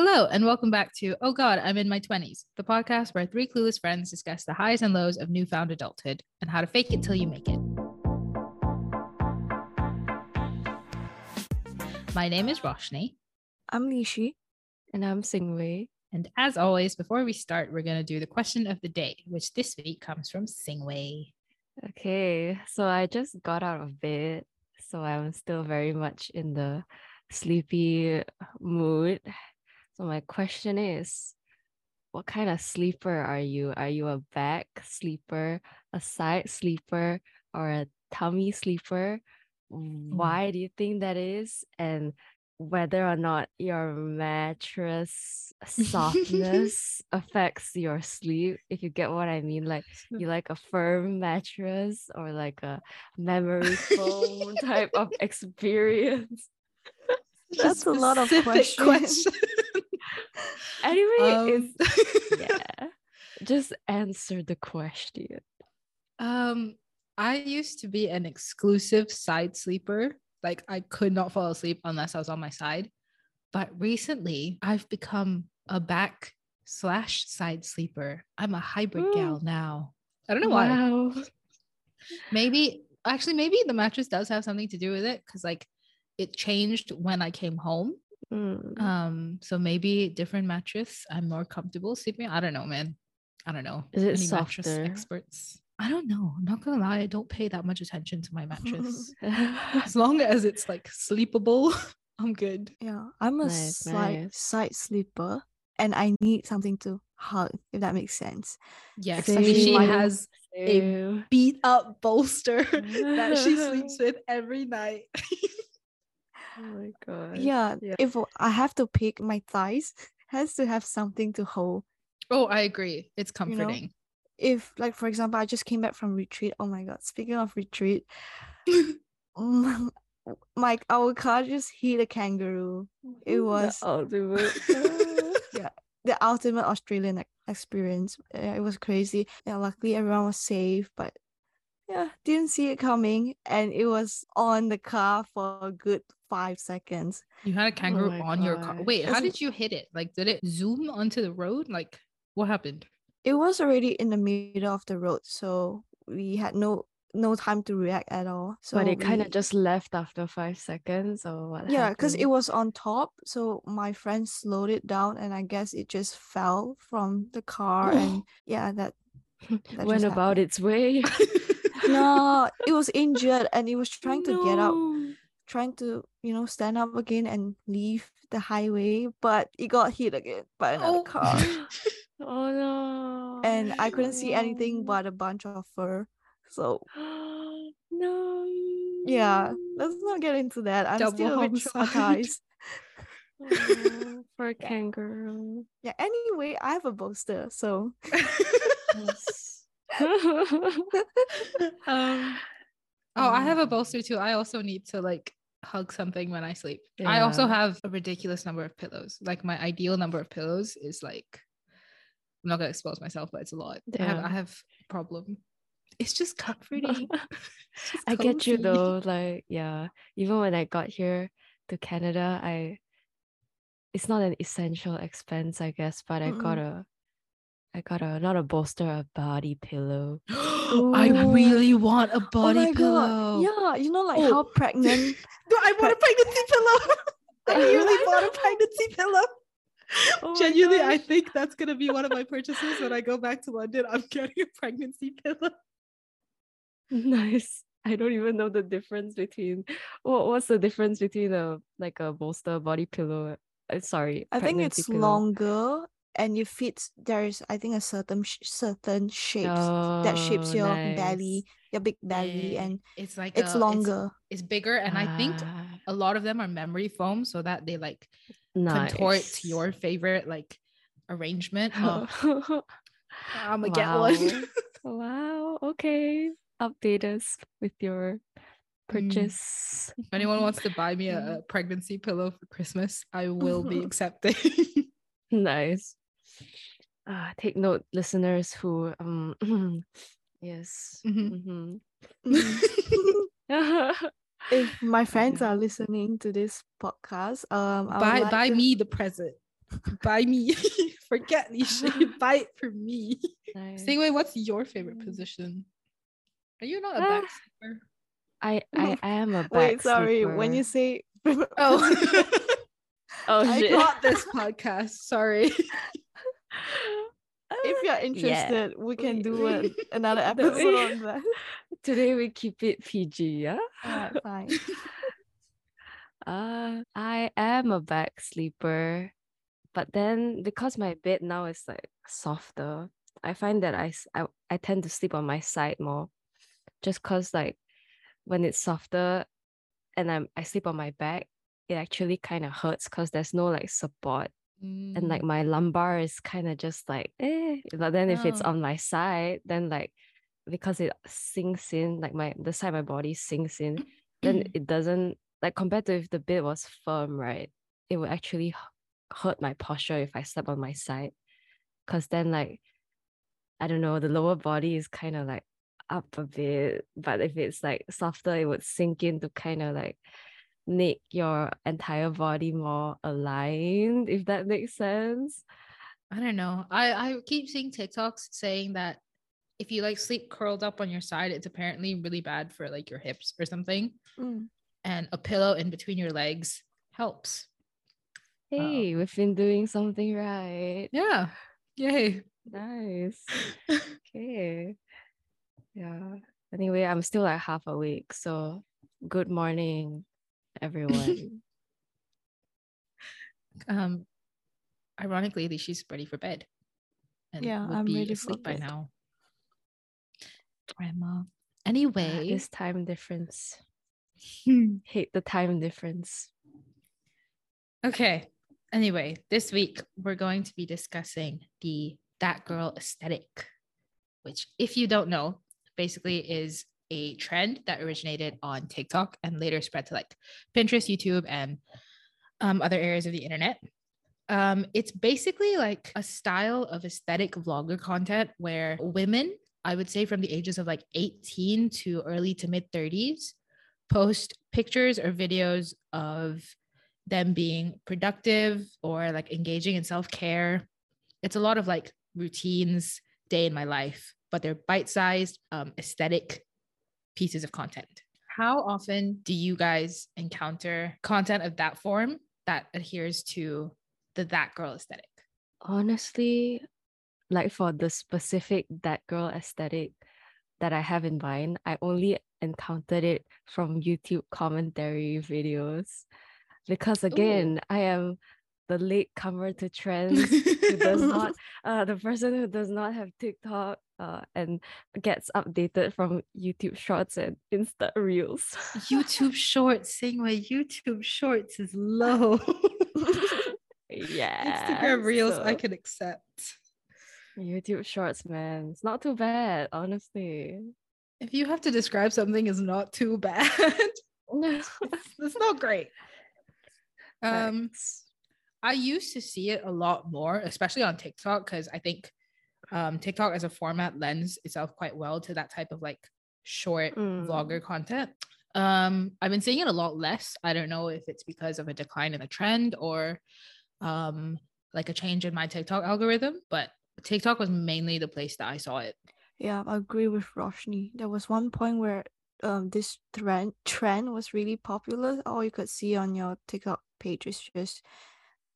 Hello, and welcome back to Oh God, I'm in my 20s, the podcast where three clueless friends discuss the highs and lows of newfound adulthood and how to fake it till you make it. My name is Roshni, I'm Lishi. And I'm Singwei. and as always, before we start, we're going to do the question of the day, which this week comes from Singwei. Okay, so I just got out of bed, so I'm still very much in the sleepy mood. So my question is, what kind of sleeper are you? Are you a back sleeper, a side sleeper, or a tummy sleeper? Mm. Why do you think that is? And whether or not your mattress softness affects your sleep, if you get what I mean. Like you like a firm mattress or like a memory foam type of experience. That's a lot of Specific questions. Anyway, Um, it's yeah. Just answer the question. Um, I used to be an exclusive side sleeper. Like I could not fall asleep unless I was on my side. But recently I've become a back slash side sleeper. I'm a hybrid Ooh. gal now. I don't know why. Wow. Maybe actually maybe the mattress does have something to do with it because like it changed when I came home. Mm. Um, so maybe different mattress. I'm more comfortable sleeping. I don't know, man. I don't know. Is it Any mattress experts? I don't know. I'm not gonna lie, I don't pay that much attention to my mattress. as long as it's like sleepable, I'm good. Yeah, I'm a Nice, side nice. side sleeper, and I need something to hug, if that makes sense. Yes, Same. she Same. has a beat up bolster that she sleeps with every night. Oh my god. Yeah, Yeah. if I have to pick, my thighs has to have something to hold. oh, I agree. It's know? comforting. If, like, for example, I just came back from retreat. Oh my god! Speaking of retreat, my our car just hit a kangaroo. It The was ultimate. the ultimate Australian experience. It was crazy. Yeah, luckily everyone was safe, but yeah, didn't see it coming, and it was on the car for a good five seconds. You had a oh kangaroo my on your car. God. Wait, how did you hit it? Like, did it zoom onto the road? Like, what happened? It was already in the middle of the road, so we had no no time to react at all. So but it kind of just left after five seconds, or what? yeah, because it was on top. So my friend slowed it down, and I guess it just fell from the car, and yeah, that that went about happened. its way. no, it was injured, and it was trying to get out. Trying to you know stand up again and leave the highway but it got hit again by another Oh. car oh no. and i couldn't see anything but a bunch of fur so no. yeah let's not get into that i'm Double still a bit traumatized Oh, for a kangaroo. yeah anyway i have a bolster so Yes. um oh i have a bolster too i also need to like hug something when i sleep. I also have a ridiculous number of pillows. Like my ideal number of pillows is like i'm not gonna expose myself but it's a lot. I have i have a problem. It's just comforting. It's just I get you though. Like, yeah, even when I got here to Canada, I it's not an essential expense, I guess, but I got a I got a not a bolster, a body pillow. i really want a oh body my pillow god yeah you know like Oh. how pregnant No, I want a pregnancy pillow. I I bought a pregnancy pillow. Oh Genuinely, I think that's gonna be one of my purchases when I go back to London. I'm getting a pregnancy pillow. Nice. I don't even know the difference between what what's the difference between a like a bolster body pillow. Uh, sorry, i think it's pillow. longer and it fits there's i think a certain sh- certain shapes that shapes Oh, your nice. belly your big belly Yeah, and it's like it's a- longer It's, bigger, and I think Ah, a lot of them are memory foam, so that they like contort to your favorite like arrangement. Oh, I'm gonna get one. wow. Okay. Update us with your purchase. if anyone wants to buy me a, a pregnancy pillow for Christmas, I will be accepting. nice. Ah, take note, listeners who um yes. Mhm. Mhm. if my friends are listening to this podcast, um, I buy like buy to- me the present. Buy me. Forget Nisha. Buy it for me. Nice. Singwei, what's your favorite Mm. position? Are you not a Ah. back? I, I I am a back Wait, sorry. When you say Oh, oh I shit. got this podcast. Sorry. If you're interested, we can do a, another episode on that. Today we keep it PG, yeah? Fine. Uh, I am a back sleeper, but then because my bed now is like softer, I find that I, I, I tend to sleep on my side more, just cause like when it's softer, and I'm I sleep on my back, it actually kind of hurts cause there's no like support, and like my lumbar is kind of just like eh. But then if it's Oh. on my side, then like because it sinks in, like my the side of my body sinks in, then it doesn't like compared to if the bed was firm, right? It would actually hurt my posture if I slept on my side. Cause then like I don't know, the lower body is kind of like up a bit. But if it's like softer, it would sink in to kind of like make your entire body more aligned, if that makes sense. I don't know. I I keep seeing TikToks saying that if you like sleep curled up on your side, it's apparently really bad for like your hips or something. Mm. And a pillow in between your legs helps. Hey, we've been doing something right. Yeah. Yay. Nice. Okay. Yeah. Anyway, I'm still like half awake. So good morning, everyone. um ironically she's ready for bed and Yeah, would I'm be ready for asleep by bed. now grandma anyway this time difference. Hate the time difference. okay anyway this week we're going to be discussing the that girl aesthetic which if you don't know basically is a trend that originated on tiktok and later spread to like pinterest youtube and um, other areas of the internet. Um, it's basically like a style of aesthetic vlogger content where women i would say from the ages of like 18 to early to mid 30s post pictures or videos of them being productive or like engaging in self-care. It's a lot of like routines day in my life but they're bite-sized um, aesthetic pieces of content. How often do you guys encounter content of that form that adheres to the that girl aesthetic? Honestly, like for the specific that girl aesthetic that I have in mind, I only encountered it from YouTube commentary videos. Because again, I am the late comer to trends who does not uh the person who does not have TikTok uh and gets updated from YouTube shorts and Insta reels. youtube shorts saying my youtube shorts is low yeah. instagram reels i can accept YouTube shorts, man. It's not too bad, honestly. if you have to describe something as not too bad it's, it's not great um Facts. I used to see it a lot more, especially on TikTok, because I think um, TikTok as a format lends itself quite well to that type of like short Mm. vlogger content. Um, I've been seeing it a lot less. I don't know if it's because of a decline in the trend or um, like a change in my TikTok algorithm, but TikTok was mainly the place that I saw it. Yeah, I agree with Roshni. There was one point where um this trend trend was really popular. All you could see on your TikTok page is just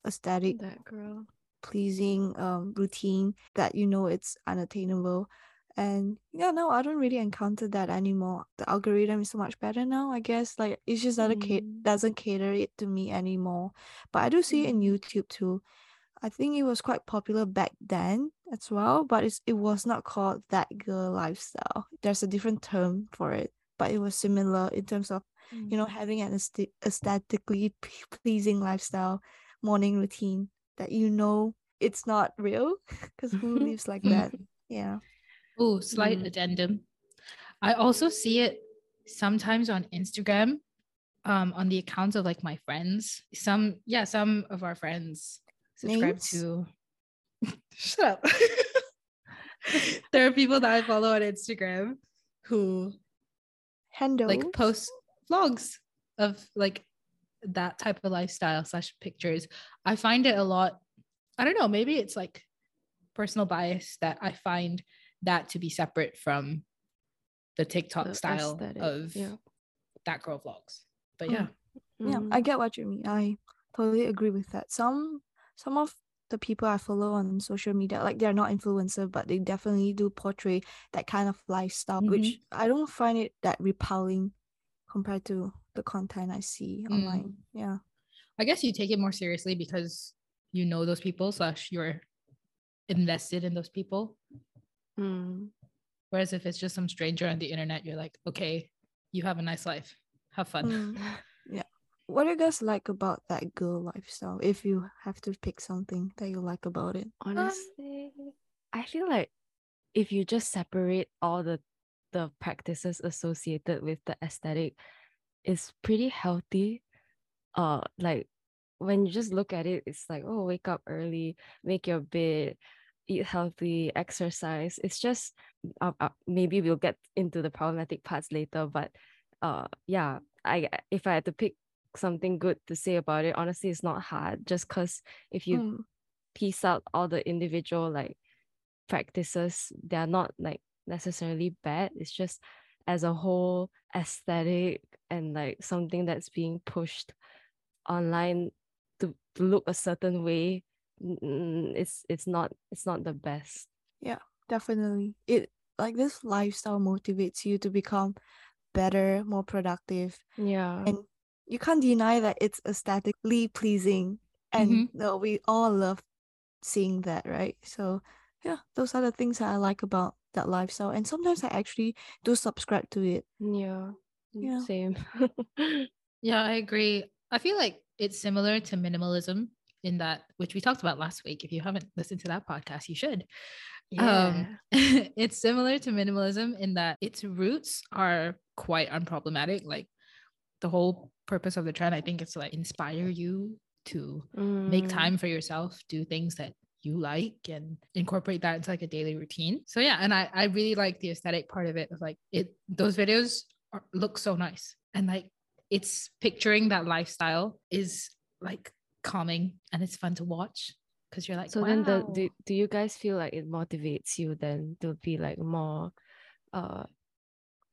aesthetic, that girl. pleasing um routine that you know it's unattainable. And yeah, no, I don't really encounter that anymore. The algorithm is so much better now, I guess. Like it's just that it ca- Mm. doesn't cater it to me anymore. But I do see it in Mm. YouTube too. I think it was quite popular back then as well, but it's, it was not called that girl lifestyle. There's a different term for it, but it was similar in terms of you know having an aesth- aesthetically pleasing lifestyle, morning routine that you know it's not real because who lives like that? Yeah. Oh, slight Mm. addendum. I also see it sometimes on Instagram, um, on the accounts of like my friends. Some, yeah, some of our friends subscribe Names? to. Shut up. there are people that I follow on Instagram who handle like post vlogs of like that type of lifestyle slash pictures. I find it a lot I don't know, maybe it's like personal bias that I find that to be separate from the TikTok The style aesthetic, of yeah. that girl vlogs. But yeah. Yeah, Mm. I get what you mean. I totally agree with that. Some some of the people I follow on social media, like they're not influencer, but they definitely do portray that kind of lifestyle, which I don't find it that repelling compared to the content I see online. Yeah. I guess you take it more seriously because you know those people slash you're invested in those people. Mm. Whereas if it's just some stranger on the internet, you're like, okay, you have a nice life. Have fun. Mm. Yeah. What do you guys like about that girl lifestyle? If you have to pick something that you like about it. Honestly, I feel like if you just separate all the the practices associated with the aesthetic, is pretty healthy. Uh, like when you just look at it, it's like oh, wake up early, make your bed, eat healthy, exercise. It's just uh, uh, maybe we'll get into the problematic parts later, but uh, yeah, I if I had to pick something good to say about it, honestly, it's not hard. Just cause if you Mm. piece out all the individual like practices they're not like necessarily bad it's just as a whole aesthetic and like something that's being pushed online to, to look a certain way it's it's not it's not the best yeah Definitely. It like this lifestyle motivates you to become better, more productive. yeah And you can't deny that it's aesthetically pleasing. And Mhm. no, we all love seeing that, right? So yeah, those are the things that I like about that lifestyle. And sometimes I actually do subscribe to it. yeah Yeah. same Yeah, I agree. I feel like it's similar to minimalism in that, which we talked about last week. If you haven't listened to that podcast, you should. yeah Um, it's similar to minimalism in that its roots are quite unproblematic. Like the whole purpose of the trend, I think, is to like inspire you to make Mm, time for yourself, do things that you like, and incorporate that into like a daily routine. So yeah, and I I really like the aesthetic part of it. Of like it, those videos are, look so nice, and like it's picturing that lifestyle is like calming and it's fun to watch because you're like, so then the do, do you guys feel like it motivates you then to be like more uh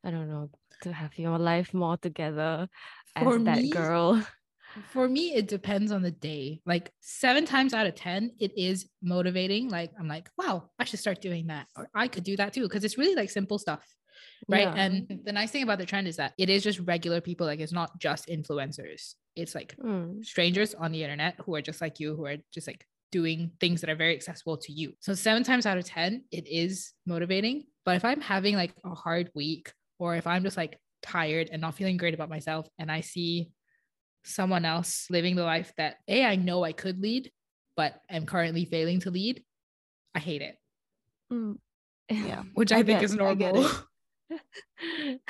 i don't know to have your life more together For as that me, girl For me, it depends on the day. Like seven times out of 10, it is motivating. Like, I'm like, wow, I should start doing that. Or I could do that too. Cause it's really like simple stuff. Right. Yeah. And the nice thing about the trend is that it is just regular people. Like, it's not just influencers, it's like Mm, strangers on the internet who are just like you, who are just like doing things that are very accessible to you. So, seven times out of 10, it is motivating. But if I'm having like a hard week, or if I'm just like tired and not feeling great about myself, and I see someone else living the life that A, I know I could lead, but am currently failing to lead, I hate it, Mm, yeah. which I, I think get- is normal.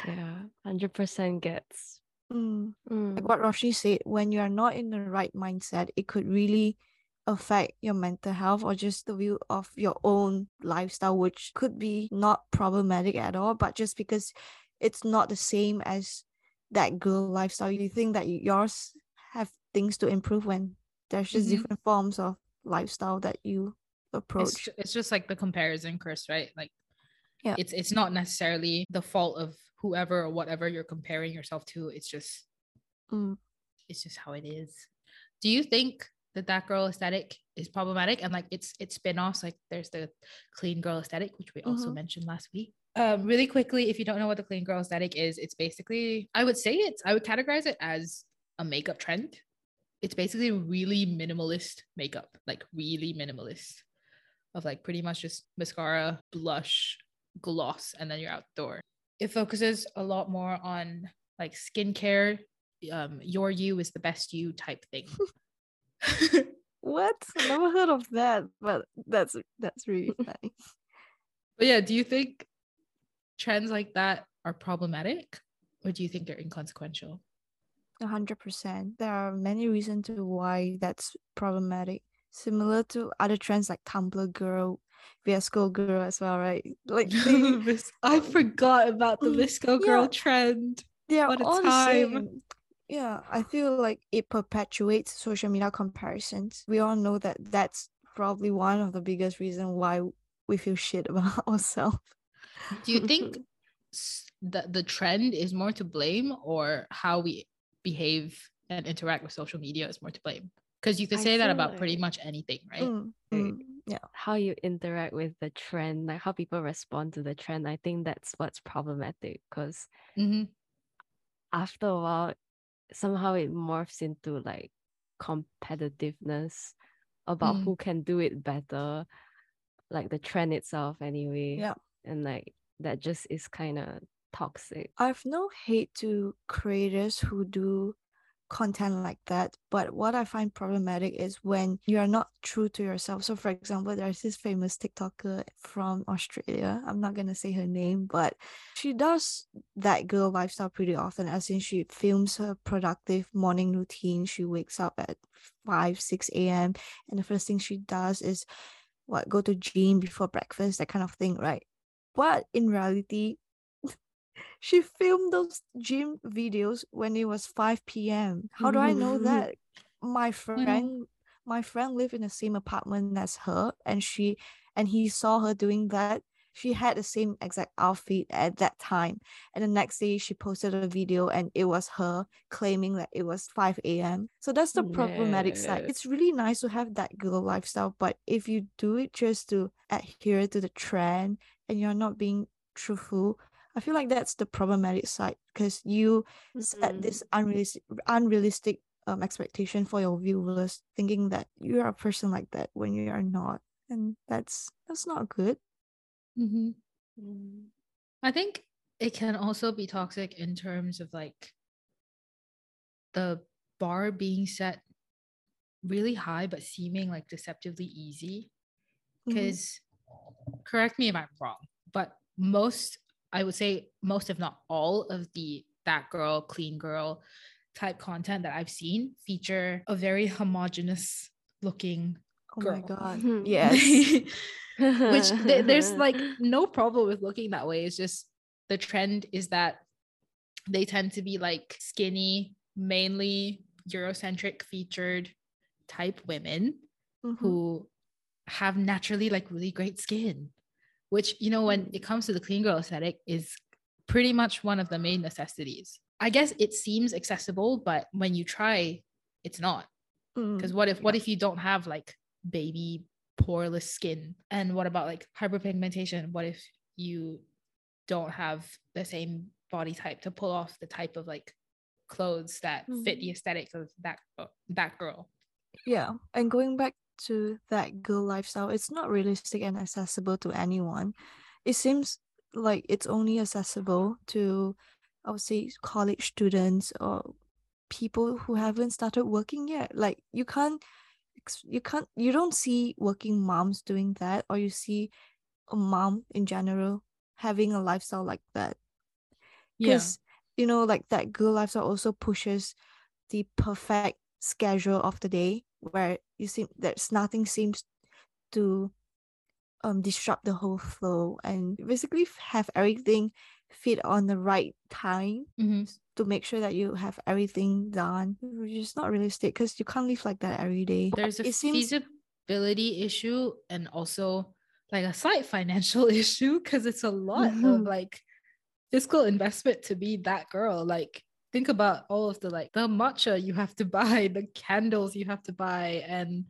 yeah 100% gets Mm. Mm, Like what Roshi said, when you are not in the right mindset, it could really affect your mental health or just the view of your own lifestyle, which could be not problematic at all, but just because it's not the same as that girl lifestyle, you think that yours have things to improve when there's just Mhm. different forms of lifestyle that you approach. ju- it's just like the comparison curse, right? Like, Yeah. it's it's not necessarily the fault of whoever or whatever you're comparing yourself to. It's just Mm. it's just how it is. Do you think that that girl aesthetic is problematic and like it's it's spin-offs like there's the clean girl aesthetic which we also Mhm. mentioned last week um really quickly if you don't know what the clean girl aesthetic is it's basically i would say it's i would categorize it as a makeup trend it's basically really minimalist makeup like really minimalist of like pretty much just mascara blush gloss and then you're outdoor. it focuses a lot more on like skincare um your you is the best you type thing What? Never heard of that, but that's that's really funny. But yeah, do you think trends like that are problematic or do you think they're inconsequential? A hundred percent. There are many reasons to why that's problematic. Similar to other trends like Tumblr girl, VSCO girl as well, right? Like they, I forgot about the Mm, VSCO girl yeah. trend. are What all the time. same. Yeah, I feel like it perpetuates social media comparisons. We all know that that's probably one of the biggest reason why we feel shit about ourselves. Do you think that the the trend is more to blame or how we behave and interact with social media is more to blame? Because you could I say that feel about pretty much anything, right? Mm, mm, yeah. how you interact with the trend, like how people respond to the trend, I think that's what's problematic because Mm-hmm. after a while, somehow it morphs into like competitiveness about Mm. who can do it better, like the trend itself anyway. Yeah. And like that just is kind of toxic. I've no hate to creators who do content like that, but what I find problematic is when you are not true to yourself. So, for example, there's this famous TikToker from Australia. I'm not gonna say her name, but she does that girl lifestyle pretty often, as in she films her productive morning routine. She wakes up at 5, 6 a.m. and the first thing she does is what go to gym before breakfast, that kind of thing, right? But in reality, she filmed those gym videos when it was 5 p.m. How do I know mm-hmm. that? My mm-hmm. friend my friend lived in the same apartment as her and she and he saw her doing that. She had the same exact outfit at that time. And the next day she posted a video and it was her claiming that it was 5 a.m. So that's the problematic side. It's really nice to have that girl lifestyle, but if you do it just to adhere to the trend and you're not being truthful, I feel like that's the problematic side because you set Mhm. this unrealistic unrealistic um expectation for your viewers, thinking that you're a person like that when you are not, and that's that's not good. Mm-hmm. Mm. I think it can also be toxic in terms of like the bar being set really high but seeming like deceptively easy. Because correct me if I'm wrong, but most I would say most if not all of the that girl, clean girl type content that I've seen feature a very homogenous looking Oh my god. Mhm. Yes. which th- there's like no problem with looking that way. It's just the trend is that they tend to be like skinny, mainly Eurocentric featured type women Mhm. who have naturally like really great skin, which, you know, when it comes to the clean girl aesthetic, is pretty much one of the main necessities. I guess it seems accessible, but when you try, it's not. Mm. Because what if what if you don't have like baby poreless skin? And what about like hyperpigmentation? What if you don't have the same body type to pull off the type of like clothes that fit the aesthetic of that uh, that girl? Yeah. And going back to that girl lifestyle, it's not realistic and accessible to anyone. It seems like it's only accessible to, I would say, college students or people who haven't started working yet. Like you can't, you can't, you don't see working moms doing that, or you see a mom in general having a lifestyle like that. Because you know like that girl lifestyle also pushes the perfect schedule of the day where you seem there's nothing seems to um disrupt the whole flow and basically have everything fit on the right time. Mhm. To make sure that you have everything done which is not realistic because you can't live like that every day There's a it seems feasibility issue and also like a slight financial issue because it's a lot of Mhm. like fiscal investment to be that girl. Like think about all of the like the matcha you have to buy, the candles you have to buy, and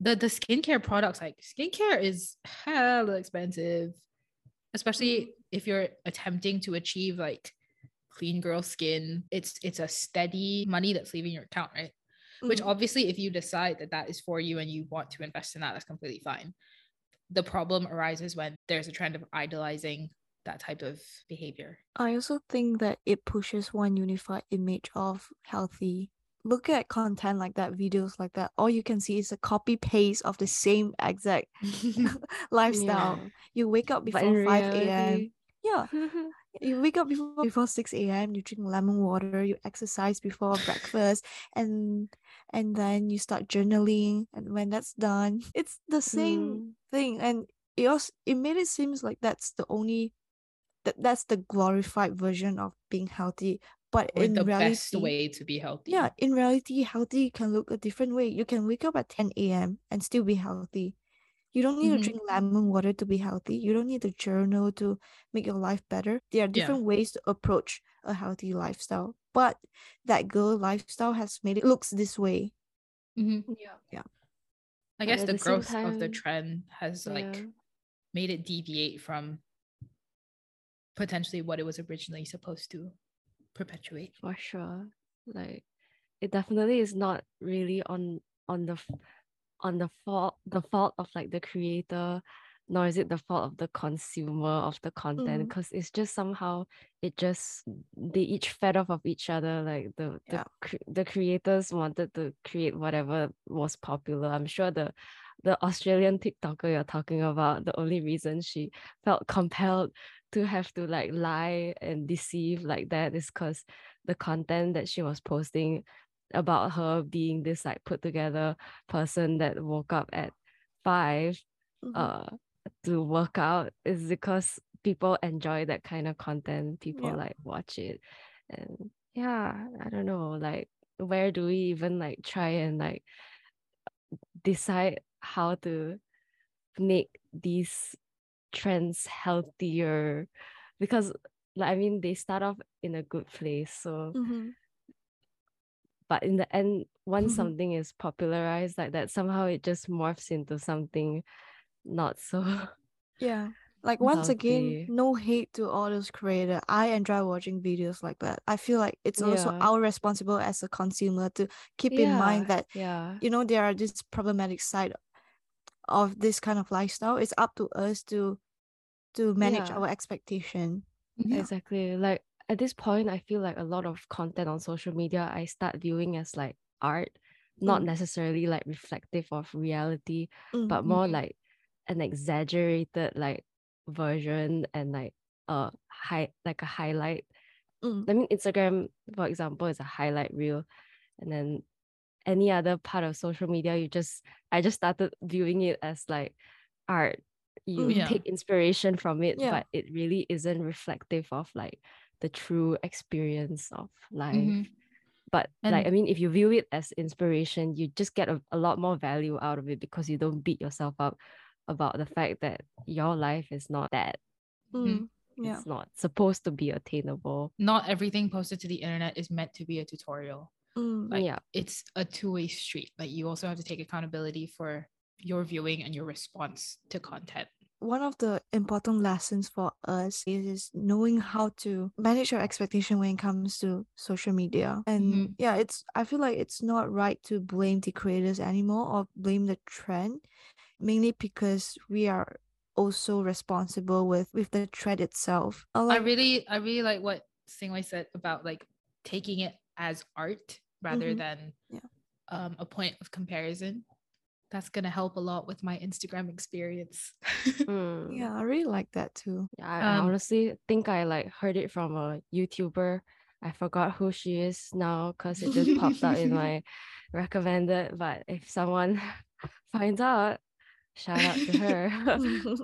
the the skincare products. Like skincare is hella expensive, especially if you're attempting to achieve like clean girl skin. It's it's a steady money that's leaving your account, right? which Mm. obviously if you decide that that is for you and you want to invest in that that's completely fine the problem arises when there's a trend of idolizing that type of behavior I also think that it pushes one unified image of healthy. Look at content like that, videos like that. All you can see is a copy paste of the same exact lifestyle. Yeah. You wake up before 5 a.m. Yeah. You wake up before before 6 a.m. You drink lemon water, you exercise before breakfast, and and then you start journaling. And when that's done, it's the same Mm. thing. And it also it made it seems like that's the only that that's the glorified version of being healthy. But or in the reality, best way to be healthy yeah, in reality, healthy can look a different way. You can wake up at 10 a.m. and still be healthy. You don't need Mhm. to drink lemon water to be healthy. You don't need to journal to make your life better. There are Yeah. different ways to approach a healthy lifestyle. But that girl lifestyle has made it looks this way. Mhm. Yeah. I But guess the the same growth of the trend has like made it deviate from potentially what it was originally supposed to perpetuate. for sure like it definitely is not really on on the f- on the fault the fault of like the creator nor is it the fault of the consumer of the content mm-hmm. because it's just somehow it just they each fed off of each other like the the, Yeah. cre- the creators wanted to create whatever was popular i'm sure the the australian tiktoker you're talking about the only reason she felt compelled to have to like lie and deceive like that is because the content that she was posting about her being this like put together person that woke up at five Mhm. uh to work out is because people enjoy that kind of content people Yeah. like watch it and yeah i don't know like where do we even like try and like decide how to make these trends healthier because like i mean they start off in a good place so Mhm. But in the end once Mhm. something is popularized like that somehow it just morphs into something not so Yeah. Like once again, no hate to all those creators. I enjoy watching videos like that. I feel like it's also our responsible as a consumer to keep in mind that yeah you know there are this problematic side of this kind of lifestyle. It's up to us to to manage Yeah. our expectation. Yeah. exactly like at this point i feel like a lot of content on social media i start viewing as like art not Mm. necessarily like reflective of reality Mm, but more Mhm. like an exaggerated like version and like a high like a highlight mm, i mean instagram for example is a highlight reel and then any other part of social media you just i just started viewing it as like art you Mm. Yeah. take inspiration from it Yeah. but it really isn't reflective of like the true experience of life Mhm. but like i mean if you view it as inspiration you just get a, a lot more value out of it because you don't beat yourself up about the fact that your life is not that mm. Yeah. it's not supposed to be attainable Not everything posted to the internet is meant to be a tutorial. Mm. Like yeah it's a two-way street. Like you also have to take accountability for your viewing and your response to content. One of the important lessons for us is, is knowing how to manage your expectation when it comes to social media. And Mhm. yeah, it's I feel like it's not right to blame the creators anymore or blame the trend, mainly because we are also responsible with with the trend itself. I I really, I really like what Singwei said about like taking it as art rather Mhm. than Yeah. um, a point of comparison. That's gonna help a lot with my Instagram experience. Mm. yeah, I really like that too. Yeah, I, I Um, honestly think I like heard it from a YouTuber. I forgot who she is now because it just popped up in my recommended. But if someone finds out, shout out to her.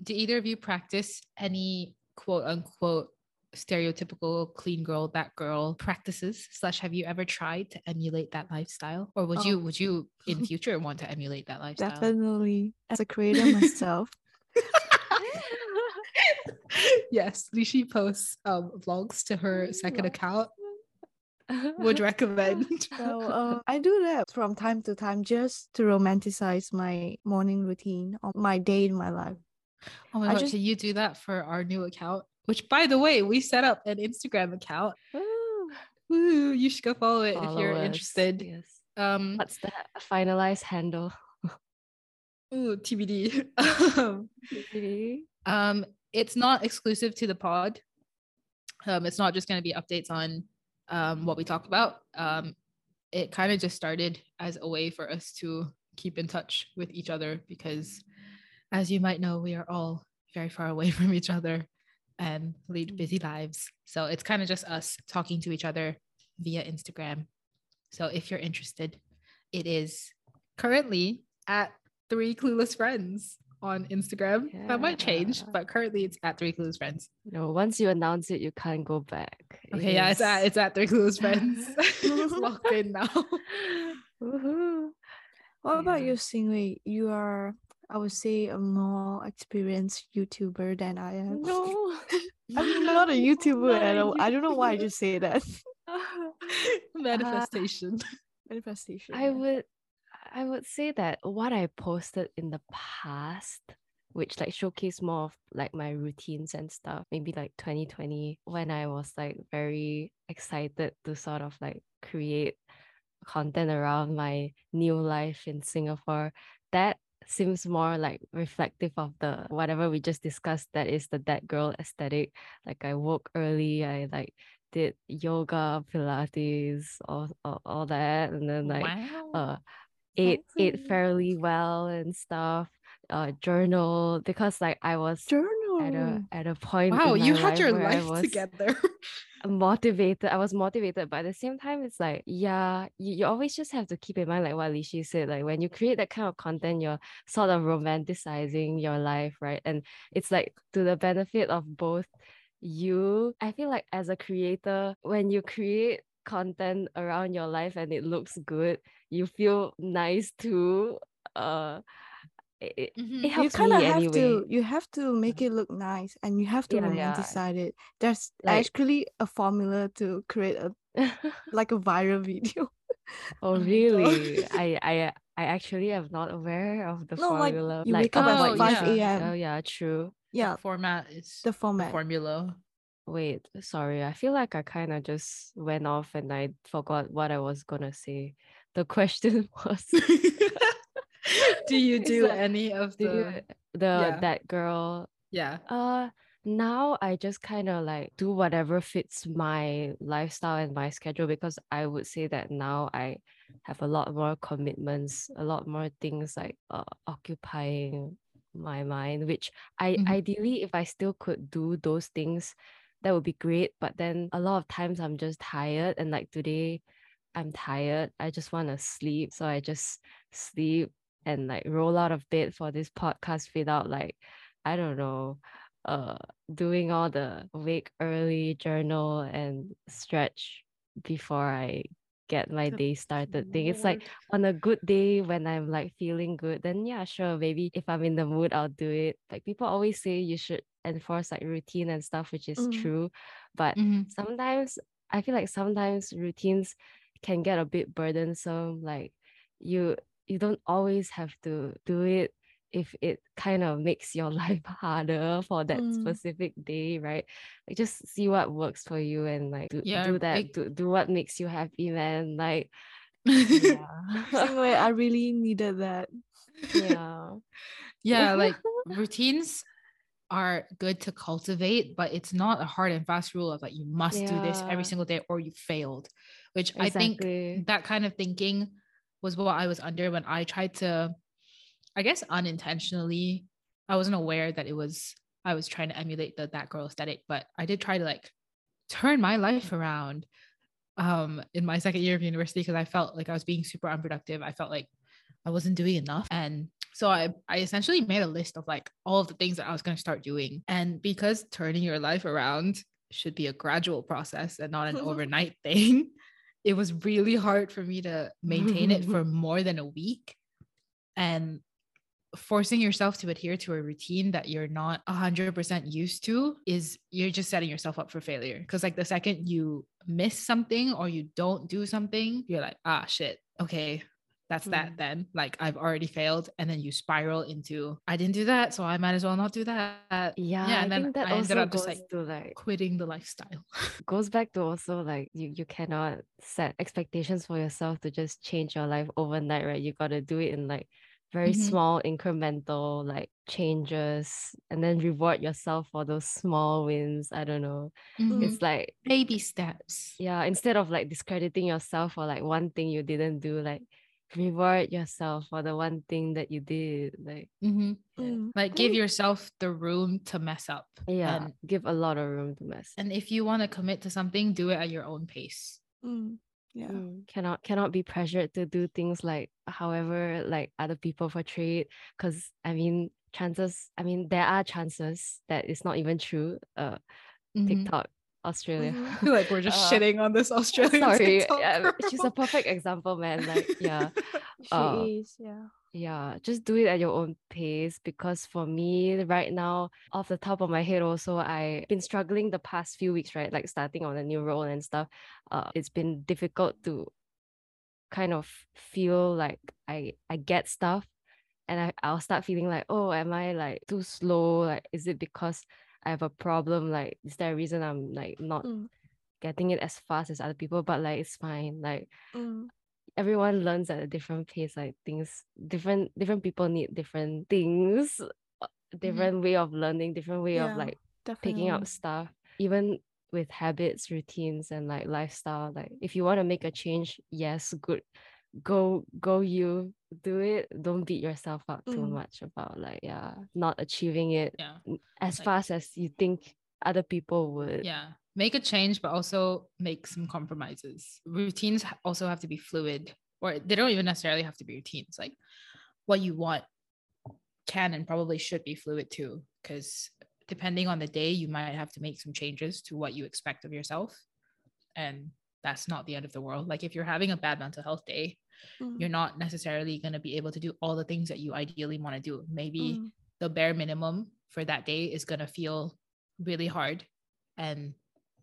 Do either of you practice any quote unquote stereotypical clean girl, that girl practices? Slash, have you ever tried to emulate that lifestyle, or would Oh. you would you in future want to emulate that lifestyle? Definitely. As a creator myself. yes, Lishi posts um, vlogs to her second account. Would recommend. So uh, I do that from time to time just to romanticize my morning routine or my day in my life. Oh my I god, just- can you do that for our new account? Which, by the way, we set up an Instagram account. Ooh, Woo, you should go follow it if you're us, interested. Yes. Um, What's the finalized handle? ooh, TBD. Really? um, it's not exclusive to the pod. Um, it's not just going to be updates on um, what we talk about. Um, it kind of just started as a way for us to keep in touch with each other because, as you might know, we are all very far away from each other and lead Mm. busy lives. So it's kind of just us talking to each other via Instagram. So if you're interested, it is currently at three clueless friends on Instagram. That might change, but currently it's at three clueless friends. No, once you announce it, you can't go back. It Okay, yeah, it's at it's at three clueless friends. it's locked in now. Woohoo. What about Yeah. you, Singwei? You are I would say a more experienced YouTuber than I am. No. I'm not a YouTuber Not at all. I don't know why I just say that. Manifestation. Manifestation. I would I would say that what I posted in the past, which like showcase more of like my routines and stuff, maybe like 2020 when I was like very excited to sort of like create content around my new life in Singapore. That seems more like reflective of the whatever we just discussed that is the that girl aesthetic. Like I woke early, I like did yoga, pilates, all, all, all that and then like wow. uh ate ate fairly well and stuff uh journal because like i was Journal. At a at a point wow, you had life your life together. motivated i was motivated but at the same time it's like yeah you, you always just have to keep in mind like what Lishi said like when you create that kind of content you're sort of romanticizing your life right and it's like to the benefit of both you i feel like as a creator when you create content around your life and it looks good you feel nice too uh it, it- Mhm. it You helps you kind of have anyway. to you have to make it look nice and you have to Yeah, yeah. romanticize it there's Like- actually a formula to create a like a viral video. Oh Oh my God. really? I i i actually am not aware of the No, like, formula. you wake up at what 5 said. a.m.. oh yeah true. Yeah. The format is the format. formula. wait sorry. I feel like i kind of just went off and i forgot what i was gonna say. The question was do you do like, any of the you, the yeah. that girl yeah Uh now I just kind of like do whatever fits my lifestyle and my schedule because I would say that now I have a lot more commitments, a lot more things like uh, occupying my mind, which I Mhm. ideally if I still could do those things, that would be great. But then a lot of times I'm just tired and like today I'm tired. I just want to sleep. So I just sleep and like roll out of bed for this podcast without like I don't know, uh doing all the wake early journal and stretch before I get my day started thing. It's like on a good day when I'm like feeling good, then yeah, sure, maybe if I'm in the mood, I'll do it. Like people always say you should enforce like routine and stuff, which is Mm. true. But Mhm. sometimes I feel like sometimes routines can get a bit burdensome. Like you you don't always have to do it if it kind of makes your life harder for that Mm. specific day, right? Like just see what works for you and like do, Yeah, do that, do, do what makes you happy, man. Like yeah. I really needed that. yeah. yeah like routines are good to cultivate but it's not a hard and fast rule of like you must do this every single day or you failed which i think that kind of thinking was what i was under when i tried to i guess unintentionally i wasn't aware that it was i was trying to emulate the that girl aesthetic but i did try to like turn my life around um in my second year of university because i felt like i was being super unproductive i felt like i wasn't doing enough and so I, I essentially made a list of like all of the things that I was going to start doing. And because turning your life around should be a gradual process and not an overnight thing, it was really hard for me to maintain it for more than a week. And forcing yourself to adhere to a routine that you're not 100% used to is you're just setting yourself up for failure. Because, like, the second you miss something or you don't do something, you're like, ah, shit, okay, that's that Mm. then. Like, I've already failed. And then you spiral into, I didn't do that. So I might as well not do that. Yeah, yeah and I then think that I ended up just like to like quitting the lifestyle. goes back to also like you you cannot set expectations for yourself to just change your life overnight, right? You gotta do it in like very Mhm. small incremental like changes and then reward yourself for those small wins. I don't know. Mhm. It's like baby steps. yeah, instead of like discrediting yourself for like one thing you didn't do, like reward yourself for the one thing that you did. Like Mhm. Yeah. Mm. Like, give yourself the room to mess up. yeah, And, give a lot of room to mess. and if you want to commit to something, do it at your own pace. Mm. Yeah. Mm, cannot cannot be pressured to do things like however like other people portray it because i mean chances i mean there are chances that it's not even true uh Mhm. tiktok australia. Mhm. I feel like we're just Uh, shitting on this Australian sorry. Yeah, she's a perfect example man. Like yeah. She uh, is, yeah. yeah just do it at your own pace because for me right now off the top of my head also i've been struggling the past few weeks right? Like starting on a new role and stuff. Uh it's been difficult to kind of feel like i i get stuff and I, i'll start feeling like oh am i like too slow? Like is it because i have a problem like is there a reason i'm like not Mm, getting it as fast as other people? But like it's fine like mm, everyone learns at a different pace like things different different people need different things uh, different way of learning different way of like definitely. picking up stuff. Even with habits routines and like lifestyle like if you want to make a change yes good go go you do it don't beat yourself up too Mm. much about like yeah not achieving it Yeah. as Like- fast as you think other people would Yeah. Make a change, but also make some compromises. Routines also have to be fluid, or they don't even necessarily have to be routines. Like what you want can and probably should be fluid too, because depending on the day, you might have to make some changes to what you expect of yourself. And that's not the end of the world. Like if you're having a bad mental health day, Mm, you're not necessarily going to be able to do all the things that you ideally want to do. Maybe mm, the bare minimum for that day is going to feel really hard. And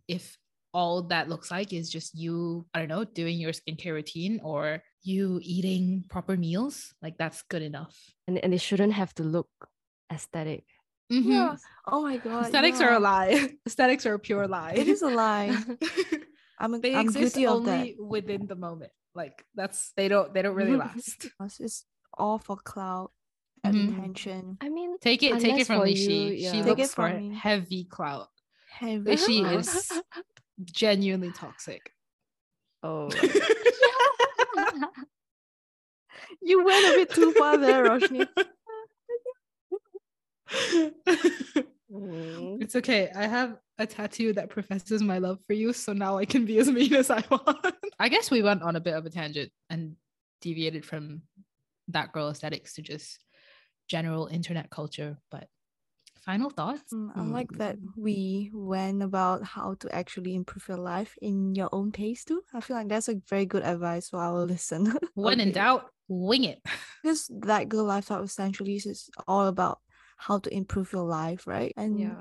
if all that looks like is just you, I don't know, doing your skincare routine or you eating proper meals, like that's good enough. and, and it shouldn't have to look aesthetic Yeah. Oh my god. Aesthetics are a lie. Aesthetics are a pure lie. It is a lie. I'm they I'm exist guilty of that. only within the moment. Like that's they don't they don't really last. It's- It's all for cloud and Mhm. attention. i mean Take it, take it from for Lishi. you, She. Take looks for from me. heavy clout. Heavy She cloud. is genuinely toxic. oh You went a bit too far there, Roshni. It's okay. I have a tattoo that professes my love for you, so now I can be as mean as I want. I guess we went on a bit of a tangent and deviated from that girl aesthetics to just general internet culture. But final thoughts? Mm, I like that we went about how to actually improve your life in your own pace too. I feel like that's a very good advice for our listener. When in doubt, wing it. Because that girl lifestyle essentially is all about how to improve your life, right? And yeah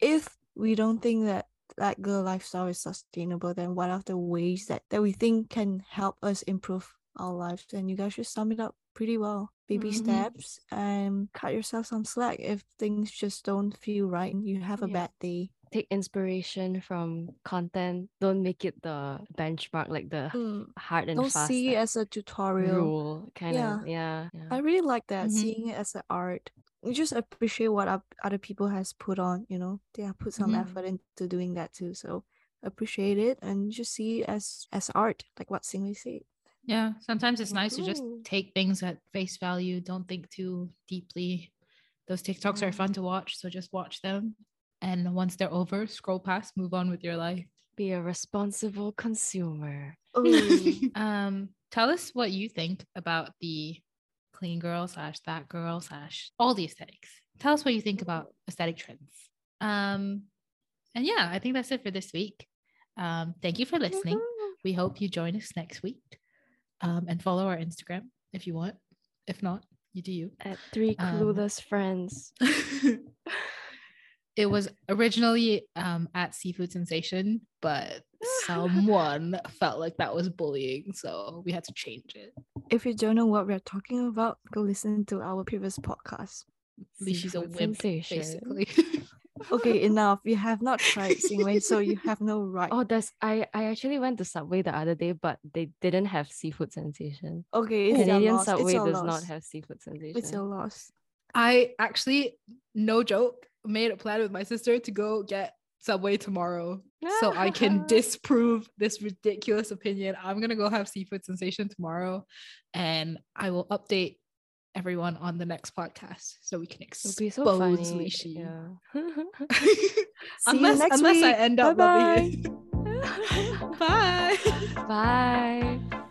if we don't think that that girl lifestyle is sustainable, then what are the ways that, that we think can help us improve our lives? And you guys should sum it up pretty well. Baby Mhm. steps and cut yourself some slack if things just don't feel right. and You have a Yeah. bad day. take inspiration from content don't make it the benchmark like the Mm, hard and Don't fast see it as a tutorial. rule kind Yeah. of yeah, yeah. I really like that, Mhm. seeing it as an art. You just appreciate what other people has put on, you know. They have put some Mhm. effort into doing that too. So appreciate it and just see it as as art, like what Singwei said. Yeah, sometimes it's nice to just take things at face value. Don't think too deeply. Those TikToks are fun to watch, so just watch them. And once they're over, scroll past, move on with your life. be a responsible consumer um, tell us what you think about the clean girl slash that girl slash all the aesthetics. Tell us what you think about aesthetic trends. Um, and yeah, I think that's it for this week. Um, thank you for listening. We hope you join us next week. Um, and follow our Instagram if you want. If not, you do you. at three Um, clueless friends it was originally um, at Seafood Sensation, but someone felt like that was bullying, so we had to change it. if you don't know what we're talking about, go listen to our previous podcast. She's a Seafood wimp, sensation. basically. Okay, enough. You have not tried Singwei, so you have no right. oh there's i i actually went to subway the other day but they didn't have seafood sensation Okay, it's your canadian loss. subway it's your does not have seafood sensation It's a loss. I actually, no joke, made a plan with my sister to go get Subway tomorrow so I can disprove this ridiculous opinion. I'm gonna go have Seafood Sensation tomorrow, and I will update everyone on the next podcast so we can It'll expose be so funny. Lishi. Yeah. See you unless next unless I week. end up Bye-bye. loving it. Bye. Bye.